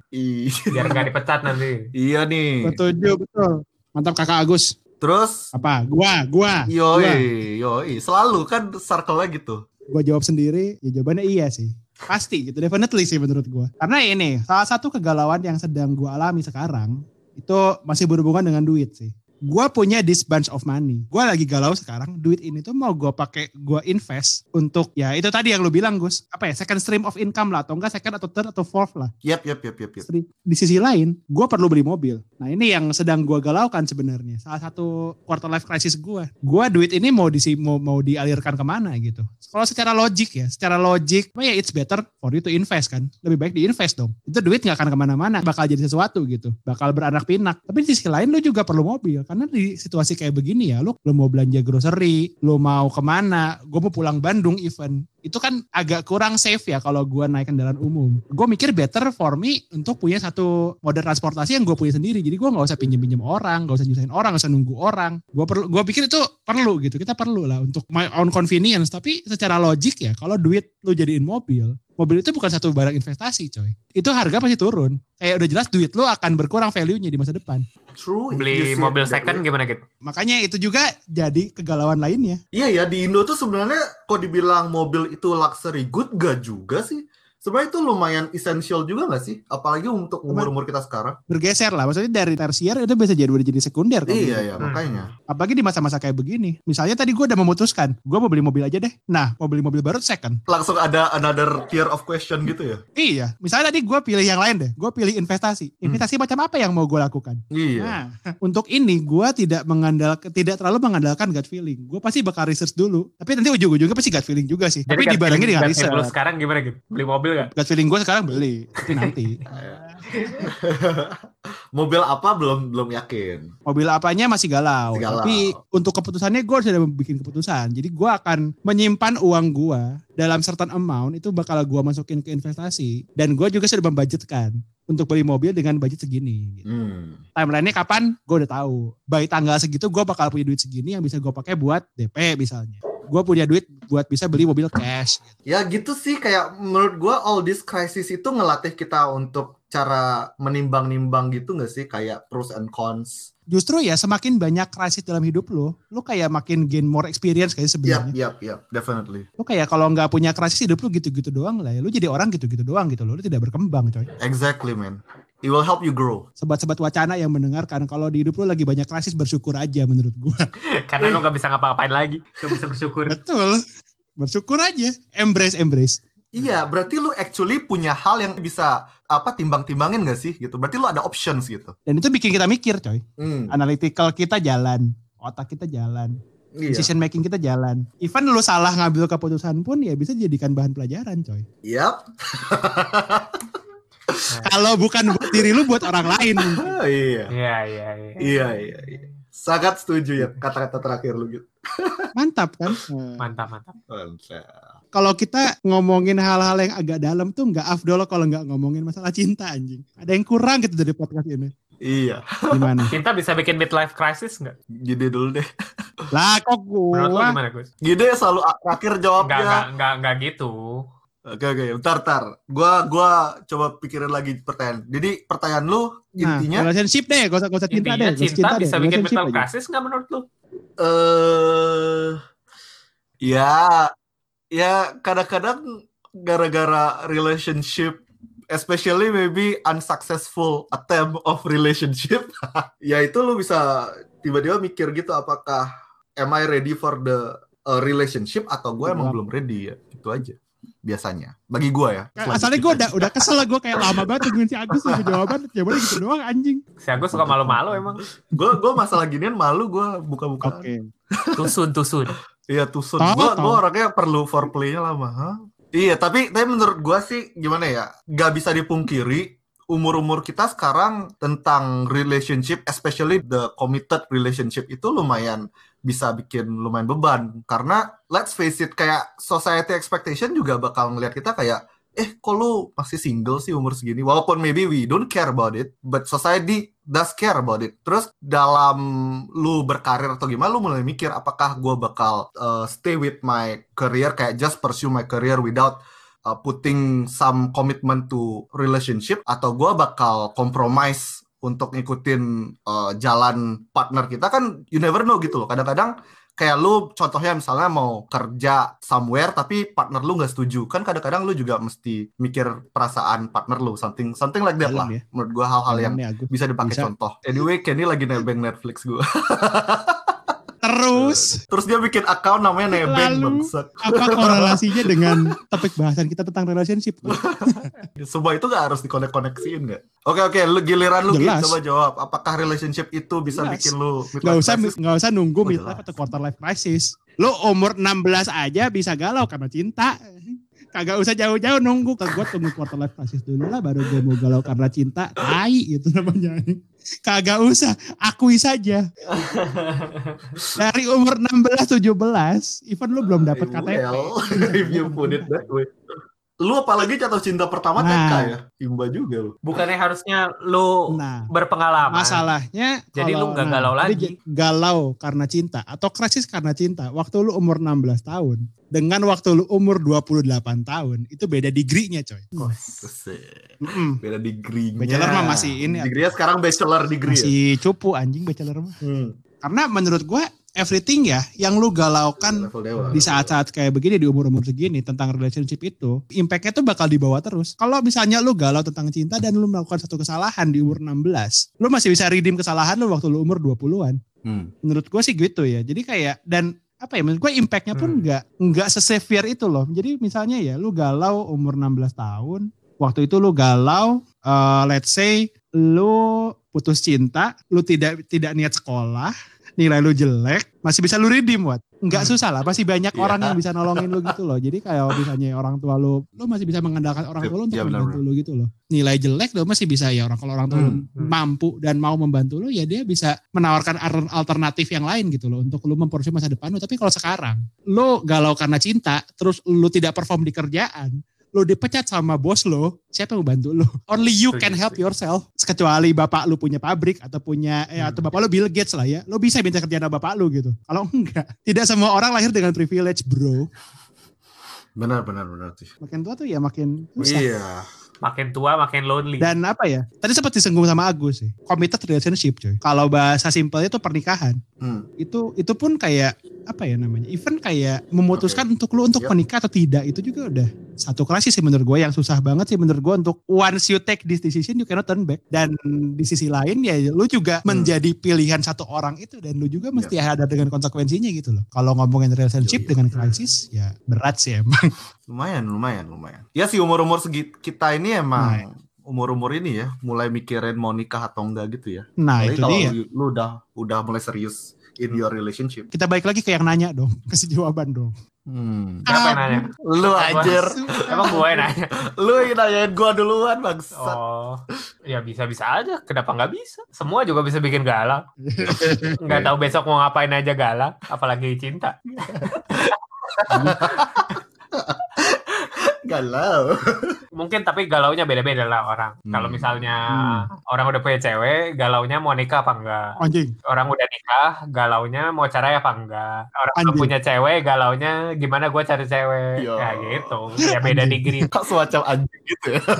S3: biar nggak dipecat nanti.
S1: iya nih
S2: Setuju betul. Mantap kakak Agus.
S1: terus
S2: Apa? Gua, gua. Gua,
S1: yoi yoi selalu kan circle-nya gitu
S2: gua jawab sendiri. Ya jawabannya iya sih. Pasti gitu. Definitely sih menurut gua. Karena ini salah satu kegalauan yang sedang gua alami sekarang itu masih berhubungan dengan duit sih. Gua punya this bunch of money. Gua lagi galau sekarang. Duit ini tuh mau gua pakai gua invest untuk ya itu tadi yang lu bilang Gus. Apa ya? Second stream of income lah atau enggak second atau third atau fourth lah.
S1: yep yep yep yep, yep.
S2: Di, di sisi lain, gue perlu beli mobil. Nah ini yang sedang gue galaukan sebenarnya. Salah satu quarter life crisis gue. Gue duit ini mau disi mau mau dialirkan ke mana gitu. Kalau secara logik ya, secara logik, oh ya it's better for you to invest kan. Lebih baik diinvest dong. Itu duit nggak akan ke mana-mana, bakal jadi sesuatu gitu. Bakal beranak pinak. Tapi di sisi lain lu juga perlu mobil. Karena di situasi kayak begini ya, lu, lu mau belanja grocery, lu mau ke mana, gue mau pulang Bandung event itu kan agak kurang safe ya kalau gue naik kendaraan umum. Gue mikir better for me untuk punya satu moda transportasi yang gue punya sendiri. Jadi gue nggak usah pinjem pinjem orang, nggak usah nyusahin orang, nggak usah nunggu orang. Gue perlu, gue pikir itu perlu gitu. Kita perlu lah untuk my own convenience. Tapi secara logik ya, kalau duit lu jadiin mobil, mobil itu bukan satu barang investasi coy. Itu harga pasti turun. Kayak udah jelas duit lu akan berkurang value-nya di masa depan.
S1: true
S3: Beli mobil second gimana gitu?
S2: Makanya itu juga jadi kegalauan lainnya.
S1: Iya ya di Indo tuh sebenarnya kok dibilang mobil itu luxury good gak juga sih? Sebenarnya itu lumayan essential juga gak sih? Apalagi untuk umur-umur kita sekarang.
S2: Bergeser lah. Maksudnya dari tersier itu bisa jadi udah jadi sekunder.
S1: Iya
S2: gitu.
S1: ya
S3: Hmm.
S1: makanya.
S2: Apalagi di masa-masa kayak begini. Misalnya tadi gue udah memutuskan, gue mau beli mobil aja deh. Nah, mau beli mobil baru second.
S1: Langsung ada another tier of question gitu ya?
S2: Iya, misalnya tadi gue pilih yang lain deh. Gue pilih investasi. Investasi macam apa yang mau gue lakukan?
S1: Iya.
S2: Nah, <laughs> untuk ini gue tidak mengandalkan, tidak terlalu mengandalkan gut feeling. Gue pasti bakal research dulu. Tapi nanti ujung-ujungnya pasti gut feeling juga sih. Tapi
S3: gut
S2: dibarengi
S3: feeling-
S2: dengan riset.
S3: sekarang gimana gitu? Beli mobil gak?
S2: Gut feeling gue sekarang beli, tapi nanti. <laughs>
S1: mobil apa belum belum yakin.
S2: Mobil apanya masih galau.
S1: Masih galau.
S2: Tapi untuk keputusannya gue sudah bikin keputusan. Jadi gue akan menyimpan uang gue dalam certain amount itu bakal gue masukin ke investasi. Dan gue juga sudah membudgetkan untuk beli mobil dengan budget segini. Gitu.
S1: Hmm.
S2: Timelinenya kapan? Gue udah tahu. By tanggal segitu gue bakal punya duit segini yang bisa gue pakai buat DP misalnya. Gue punya duit buat bisa beli mobil cash. Gitu.
S1: Ya gitu sih kayak menurut gua all this crisis itu ngelatih kita untuk cara menimbang-nimbang gitu gak sih kayak pros and cons.
S2: Justru ya semakin banyak krisis dalam hidup lo, lo kayak makin gain more experience kayak sebenarnya.
S1: yap, yap, definitely.
S2: Lo kayak kalau nggak punya krisis hidup lo gitu-gitu doang lah ya. Lo jadi orang gitu-gitu doang gitu lo. Lo tidak berkembang coy.
S1: Exactly, man. It will help you grow.
S2: Sobat-sobat wacana yang mendengarkan kalau di hidup lo lagi banyak krisis bersyukur aja menurut gua. <laughs>
S3: Karena lu gak bisa ngapa-ngapain lagi. Cuma bisa bersyukur.
S2: Betul. Bersyukur aja. Embrace, embrace.
S1: Iya, berarti lu actually punya hal yang bisa apa timbang-timbangin gak sih gitu. Berarti lu ada options gitu.
S2: Dan itu bikin kita mikir coy.
S1: Hmm.
S2: Analytical kita jalan. Otak kita jalan.
S1: Iya.
S2: Decision making kita jalan. Even lu salah ngambil keputusan pun ya bisa dijadikan bahan pelajaran coy.
S1: Yap. <laughs> <laughs>
S2: Kalau bukan buat diri lu buat orang lain. mungkin. <laughs>
S1: iya.
S3: Iya, iya, iya.
S1: Iya, iya, iya. Sangat setuju ya kata-kata terakhir lu gitu. <laughs>
S2: Mantap kan?
S3: Mantap, mantap.
S1: Mantap.
S2: Kalau kita ngomongin hal-hal yang agak dalam tuh nggak afdol kalau nggak ngomongin masalah cinta anjing. Ada yang kurang gitu dari podcast ini.
S1: Iya.
S2: Gimana?
S3: Cinta bisa bikin midlife crisis nggak?
S1: Gede dulu deh.
S2: lah kok
S3: Menurut lo
S2: gua
S3: gimana, Gus?
S1: Gede selalu a- terakhir
S3: Enggak,
S1: jawabnya.
S3: enggak, enggak, enggak gitu.
S1: Oke oke, bentar bentar. Gua gua coba pikirin lagi pertanyaan. Jadi pertanyaan lu
S2: Nah,
S1: intinya
S2: relationship deh, gak usah, gak usah cinta deh.
S3: cinta
S2: deh,
S3: bisa bikin
S2: aja.
S3: crisis nggak menurut lo?
S1: eh ya ya kadang-kadang gara-gara relationship especially maybe unsuccessful attempt of relationship <laughs> ya itu lu bisa tiba-tiba mikir gitu apakah am I ready for the uh, relationship atau gue emang
S2: Benar.
S1: belum ready ya itu aja biasanya bagi gue ya
S2: Asalnya gue udah udah kesel lah gue kayak lama banget tungguin si Agus nunggu jawaban jawabannya gitu doang anjing.
S3: Si Agus suka malu-malu emang.
S1: gue gue masalah ginian malu gue buka-buka
S2: Oke.
S3: Tusun, tusun.
S1: Iya Gua,
S2: tahu.
S1: gua orangnya perlu foreplaynya lama. Hah? Iya, tapi tapi menurut gua sih gimana ya? Gak bisa dipungkiri umur-umur kita sekarang tentang relationship, especially the committed relationship itu lumayan bisa bikin lumayan beban. Karena let's face it, kayak society expectation juga bakal ngelihat kita kayak eh kok lu masih single sih umur segini walaupun maybe we don't care about it but society does care about it terus dalam lu berkarir atau gimana lu mulai mikir apakah gue bakal uh, stay with my career kayak just pursue my career without uh, putting some commitment to relationship atau gue bakal compromise untuk ngikutin uh, jalan partner kita kan you never know gitu loh kadang-kadang kayak lu contohnya misalnya mau kerja somewhere tapi partner lu nggak setuju kan kadang-kadang lu juga mesti mikir perasaan partner lu something something like that
S2: Dalam
S1: lah
S2: ya.
S1: menurut gua hal-hal yang
S2: Agus.
S1: bisa dipakai
S2: Bisa.
S1: contoh anyway Kenny lagi nebeng Netflix gua <laughs>
S2: Terus
S1: terus dia bikin account namanya nebeng
S2: Lalu? apa korelasinya dengan topik bahasan kita tentang relationship? <laughs>
S1: semua itu gak harus dikonek-koneksiin nggak oke oke lu giliran lu
S2: Jelas.
S1: coba jawab apakah relationship itu bisa
S2: Jelas.
S1: bikin lu
S2: Gak usah nggak usah nunggu
S1: Oh,
S2: midlife atau quarter life crisis. Lu umur 16 aja bisa galau karena cinta. Kagak usah jauh-jauh nunggu. Gue tunggu quarter life crisis dulu lah baru gue mau galau karena cinta. Tai gitu namanya. Kagak usah, akui saja. Dari umur 16 17, even lu belum dapat KTP.
S1: Well, if you put it that way. Lu apalagi jatuh cinta pertama TK
S2: Nah.
S1: ya? Imba juga lu.
S3: Bukannya harusnya lu
S2: Nah,
S3: berpengalaman.
S2: masalahnya
S3: Jadi lu
S2: kalau-
S3: nggak galau
S2: jadi
S3: lagi.
S2: galau karena cinta atau krisis karena cinta waktu lu umur 16 tahun dengan waktu lu umur 28 tahun itu beda degree-nya coy
S1: Buset.
S2: Mm-mm.
S1: Beda degree-nya.
S2: Bachelor mah masih ini
S1: Degree-nya sekarang bachelor degree ya?
S2: masih cupu anjing bachelor mah
S1: Hmm.
S2: karena menurut gua everything ya yang lu galaukan di saat-saat kayak begini di umur-umur segini tentang relationship itu impact-nya tuh bakal dibawa terus. Kalau misalnya lu galau tentang cinta dan lu melakukan satu kesalahan di umur 16, lu masih bisa redeem kesalahan lu waktu lu umur 20-an.
S1: Hmm.
S2: menurut gue sih gitu ya jadi kayak dan apa ya menurut gue impactnya pun
S3: Hmm.
S2: nggak nggak sesevere itu loh jadi misalnya ya lu galau umur 16 tahun waktu itu lu galau eh, let's say lu putus cinta lu tidak tidak niat sekolah nilai lu jelek masih bisa lu redeem buat nggak
S3: Hmm.
S2: susah lah masih banyak
S1: Iya.
S2: orang yang bisa nolongin lu gitu loh jadi kayak misalnya orang tua lu lu masih bisa mengandalkan orang tua lu untuk
S1: Iya, benar,
S2: membantu lu gitu loh nilai jelek lu masih bisa ya orang kalau orang tua lu
S1: Hmm,
S3: hmm.
S2: mampu dan mau membantu lu ya dia bisa menawarkan ar- alternatif yang lain gitu loh untuk lu mempersiapkan masa depan lu tapi kalau sekarang lu galau karena cinta terus lu tidak perform di kerjaan lu dipecat sama bos lo, siapa yang mau bantu lu? Only you can help yourself. Kecuali bapak lu punya pabrik atau punya eh,
S3: Hmm.
S2: atau bapak lu Bill Gates lah ya. Lu bisa minta kerjaan sama bapak lu gitu. Kalau enggak, tidak semua orang lahir dengan privilege, bro.
S1: Benar, benar, benar sih.
S2: Makin tua tuh ya makin susah.
S1: Iya.
S3: Makin tua makin lonely.
S2: Dan apa ya? Tadi sempat disinggung sama Agus sih. Committed relationship, coy. Kalau bahasa simpelnya itu pernikahan.
S1: Hmm.
S2: Itu itu pun kayak apa ya namanya? Even kayak memutuskan untuk lu untuk
S1: Yap.
S2: menikah atau tidak itu juga udah satu krisis sih menurut gue yang susah banget sih menurut gue untuk once you take this decision you cannot turn back. Dan di sisi lain ya lu juga
S1: Hmm.
S2: menjadi pilihan satu orang itu dan lu juga mesti ada dengan konsekuensinya gitu loh. Kalau ngomongin relationship
S1: Yo, yo.
S2: dengan krisis ya berat sih emang.
S1: Lumayan, lumayan, lumayan. Ya sih umur-umur segi kita ini emang umur-umur ini ya, mulai mikirin mau nikah atau enggak gitu ya.
S2: Nah
S1: Apalagi
S2: itu
S1: kalau
S2: dia.
S1: lu, lu udah udah mulai serius in your relationship.
S2: Kita balik lagi ke yang nanya dong. <laughs> Kasih jawaban dong.
S1: Hmm.
S3: Siapa yang nanya?
S1: Lu anjir,
S3: Emang gue yang nanya?
S1: lu yang nanyain gua duluan bangsat.
S3: Oh, ya bisa-bisa aja. Kenapa nggak bisa? Semua juga bisa bikin galak. <laughs> Nggak tahu besok mau ngapain aja galak, apalagi cinta. <laughs>
S1: Galau. <laughs>
S3: Mungkin tapi galaunya beda-beda lah orang.
S1: Hmm.
S3: Kalau misalnya orang udah punya cewek, galaunya mau nikah apa enggak?
S2: Anjing.
S3: Orang udah nikah, galaunya mau cerai apa enggak? Orang belum
S2: Anjing.
S3: punya cewek, galaunya gimana gue cari cewek?
S1: Yo.
S3: Ya gitu. Ya beda
S2: Anjing.
S3: degree.
S1: Kok semacam anjing gitu ya. <laughs>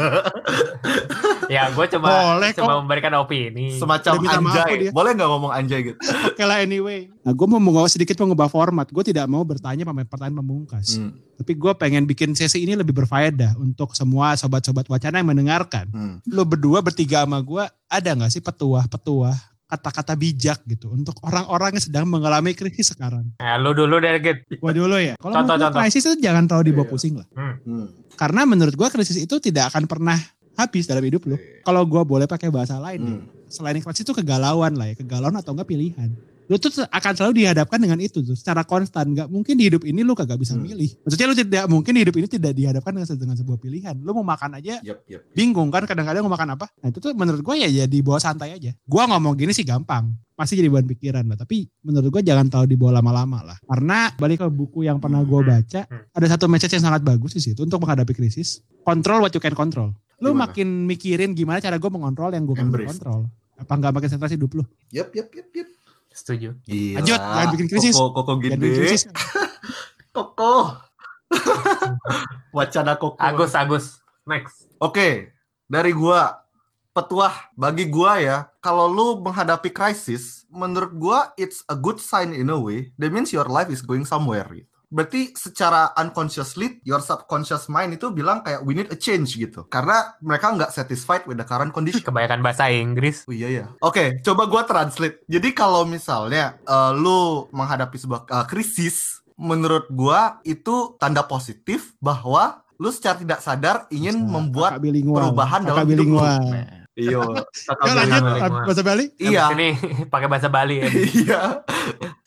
S3: Ya gue cuma
S2: Boleh
S3: cuma
S2: kok.
S3: memberikan opini.
S1: Semacam
S2: Udah
S1: anjay.
S2: dia.
S1: Boleh nggak ngomong anjay gitu?
S2: Oke lah anyway. Nah gue mau mengubah sedikit mengubah format. Gue tidak mau bertanya pemain pertanyaan pemungkas.
S1: Hmm.
S2: Tapi gue pengen bikin sesi ini lebih berfaedah untuk semua sobat-sobat wacana yang mendengarkan.
S1: Hmm.
S2: Lo berdua bertiga sama gue ada nggak sih petuah-petuah kata-kata bijak gitu untuk orang-orang yang sedang mengalami krisis sekarang.
S3: Ya, lu dulu deh, Git.
S2: Gue dulu ya. Kalau
S3: Contoh,
S2: menurut krisis itu jangan terlalu dibawa
S1: Iya.
S2: pusing lah.
S1: Hmm.
S2: Karena menurut gue krisis itu tidak akan pernah habis dalam hidup lo. Kalau gue boleh pakai bahasa lain,
S1: Hmm.
S2: selain krisis itu kegalauan lah ya, kegalauan atau enggak pilihan. Lu tuh akan selalu dihadapkan dengan itu tuh secara konstan. Gak mungkin di hidup ini lu kagak bisa
S1: Hmm.
S2: milih. Maksudnya lu tidak mungkin di hidup ini tidak dihadapkan dengan, dengan sebuah pilihan. Lu mau makan aja
S1: Yap, yap.
S2: bingung kan kadang-kadang mau makan apa. Nah itu tuh menurut gue ya jadi bawa santai aja. Gua ngomong gini sih gampang. Pasti jadi bahan pikiran lah. Tapi menurut gue jangan terlalu dibawa lama-lama lah. Karena balik ke buku yang pernah gue baca.
S3: Hmm.
S2: Ada satu message yang sangat bagus di situ untuk menghadapi krisis. Control what you can control. Lu
S1: Gimana?
S2: makin mikirin gimana cara gue mengontrol yang gue
S1: Embrace.
S2: kontrol. Apa nggak makin stres hidup lu?
S1: Yap, yap, yap, yap.
S3: Setuju.
S1: Gila.
S2: Lanjut, jangan bikin krisis.
S1: Koko, koko gede.
S2: krisis. <laughs>
S1: Koko. Wacana koko.
S3: Agus, Agus. Next.
S1: Oke, dari gua petuah bagi gua ya, kalau lu menghadapi krisis, menurut gua it's a good sign in a way. That means your life is going somewhere gitu. Berarti secara unconsciously, your subconscious mind itu bilang kayak we need a change gitu. Karena mereka nggak satisfied with the current condition.
S3: Kebanyakan bahasa Inggris.
S1: Oh iya ya. Oke, coba gua translate. Jadi kalau misalnya eh, lu menghadapi sebuah eh, krisis, menurut gua itu tanda positif bahwa lu secara tidak sadar ingin
S2: Bisa.
S1: membuat perubahan dalam hidup lu. Iya.
S2: Lanjut,
S3: bilingual.
S2: bahasa Bali.
S1: Iya.
S3: Ini pakai bahasa Bali ya. <laughs>
S1: Iya.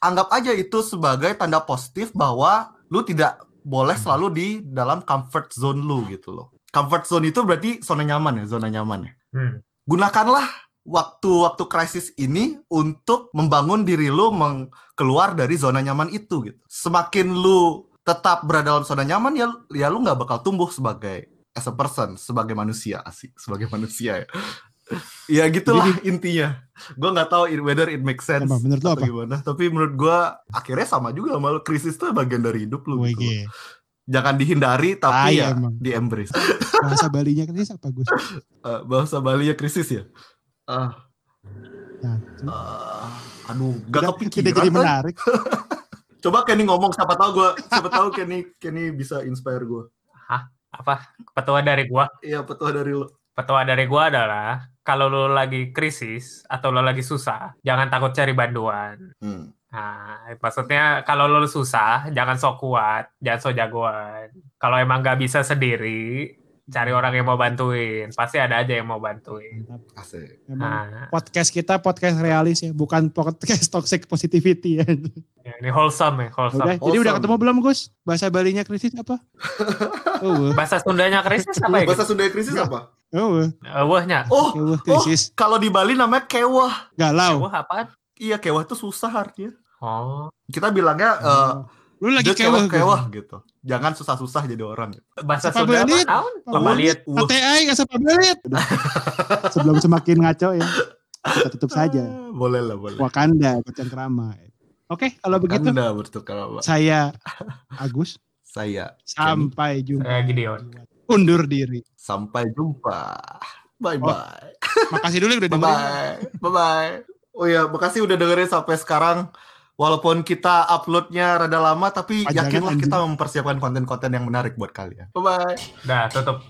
S1: Anggap aja itu sebagai tanda positif bahwa lu tidak boleh selalu di dalam comfort zone lu gitu loh. Comfort zone itu berarti zona nyaman ya, zona nyaman ya.
S3: Hmm.
S1: gunakanlah waktu-waktu krisis ini untuk membangun diri lu meng- keluar dari zona nyaman itu gitu. Semakin lu tetap berada dalam zona nyaman ya ya lu nggak bakal tumbuh sebagai as a person, sebagai manusia asik, sebagai manusia ya. <laughs> ya gitulah intinya. Gua nggak tahu it- whether it makes sense
S2: Apa, menurut
S1: atau
S2: apa?
S1: gimana, tapi menurut gua akhirnya sama juga sama lu. krisis itu bagian dari hidup lu gitu. Jangan dihindari tapi
S2: Tai
S1: ya
S2: emang.
S1: di embrace. <laughs>
S2: bahasa Balinya krisis apa Gus? <laughs>
S1: Eh, bahasa Bali ya krisis ya. Ah,
S2: Nah,
S1: ah, aduh, gak
S2: tidak,
S1: kepikiran.
S2: tidak jadi menarik.
S1: Coba Kenny ngomong, siapa tahu gue, siapa tahu Kenny, Kenny bisa inspire gue.
S3: Apa? Petua dari gua.
S1: Iya, petua dari lu.
S3: Petua dari gua adalah kalau lo lagi krisis atau lo lagi susah, jangan takut cari bantuan.
S1: Hmm.
S3: Nah, maksudnya kalau lo susah, jangan sok kuat, jangan sok jagoan. Kalau emang nggak bisa sendiri, cari orang yang mau bantuin. Pasti ada aja yang mau bantuin.
S1: Asik.
S2: Emang
S3: Nah,
S2: podcast kita podcast realis ya, bukan podcast <laughs> toxic positivity ya.
S3: ini wholesome ya, wholesome.
S2: Udah, jadi udah ketemu belum Gus? Bahasa Balinya krisis apa? <laughs> Oh,
S3: Bahasa Sundanya krisis apa ya?
S1: Bahasa Sunda krisis apa?
S2: oh,
S3: Eh, Wahnya.
S1: Oh,
S2: oh,
S1: oh,
S2: krisis,
S1: kalau di Bali namanya kewah.
S2: galau.
S3: Wah apaan?
S1: Iya, kewah itu susah artinya.
S3: Oh,
S1: Kita bilangnya, eh,
S2: Lu lagi kewah,
S1: kewah gitu. Jangan susah-susah jadi orang.
S3: bahasa
S2: Apa
S3: Sunda apa?
S2: belit?
S1: Wah.
S2: ATI nggak apa belit. Udah. <laughs> Sebelum semakin ngaco ya, kita tutup saja.
S1: Ah, Boleh lah, boleh.
S2: Wakanda, Kocan Krama. Oke, kalau begitu
S1: Anda bertukar apa?
S2: saya Agus
S1: Saya
S2: sampai jumpa.
S3: Saya Gideon.
S2: Undur diri.
S1: sampai jumpa. Bye
S2: Oh,
S1: bye.
S2: Makasih dulu udah
S1: Bye
S2: dengerin.
S1: bye. Bye bye. Oh ya, makasih udah dengerin sampai sekarang. Walaupun kita uploadnya rada lama, tapi
S2: Panjangan,
S1: yakinlah
S2: anjing.
S1: kita mempersiapkan konten-konten yang menarik buat kalian. Bye bye.
S3: Dah, tutup.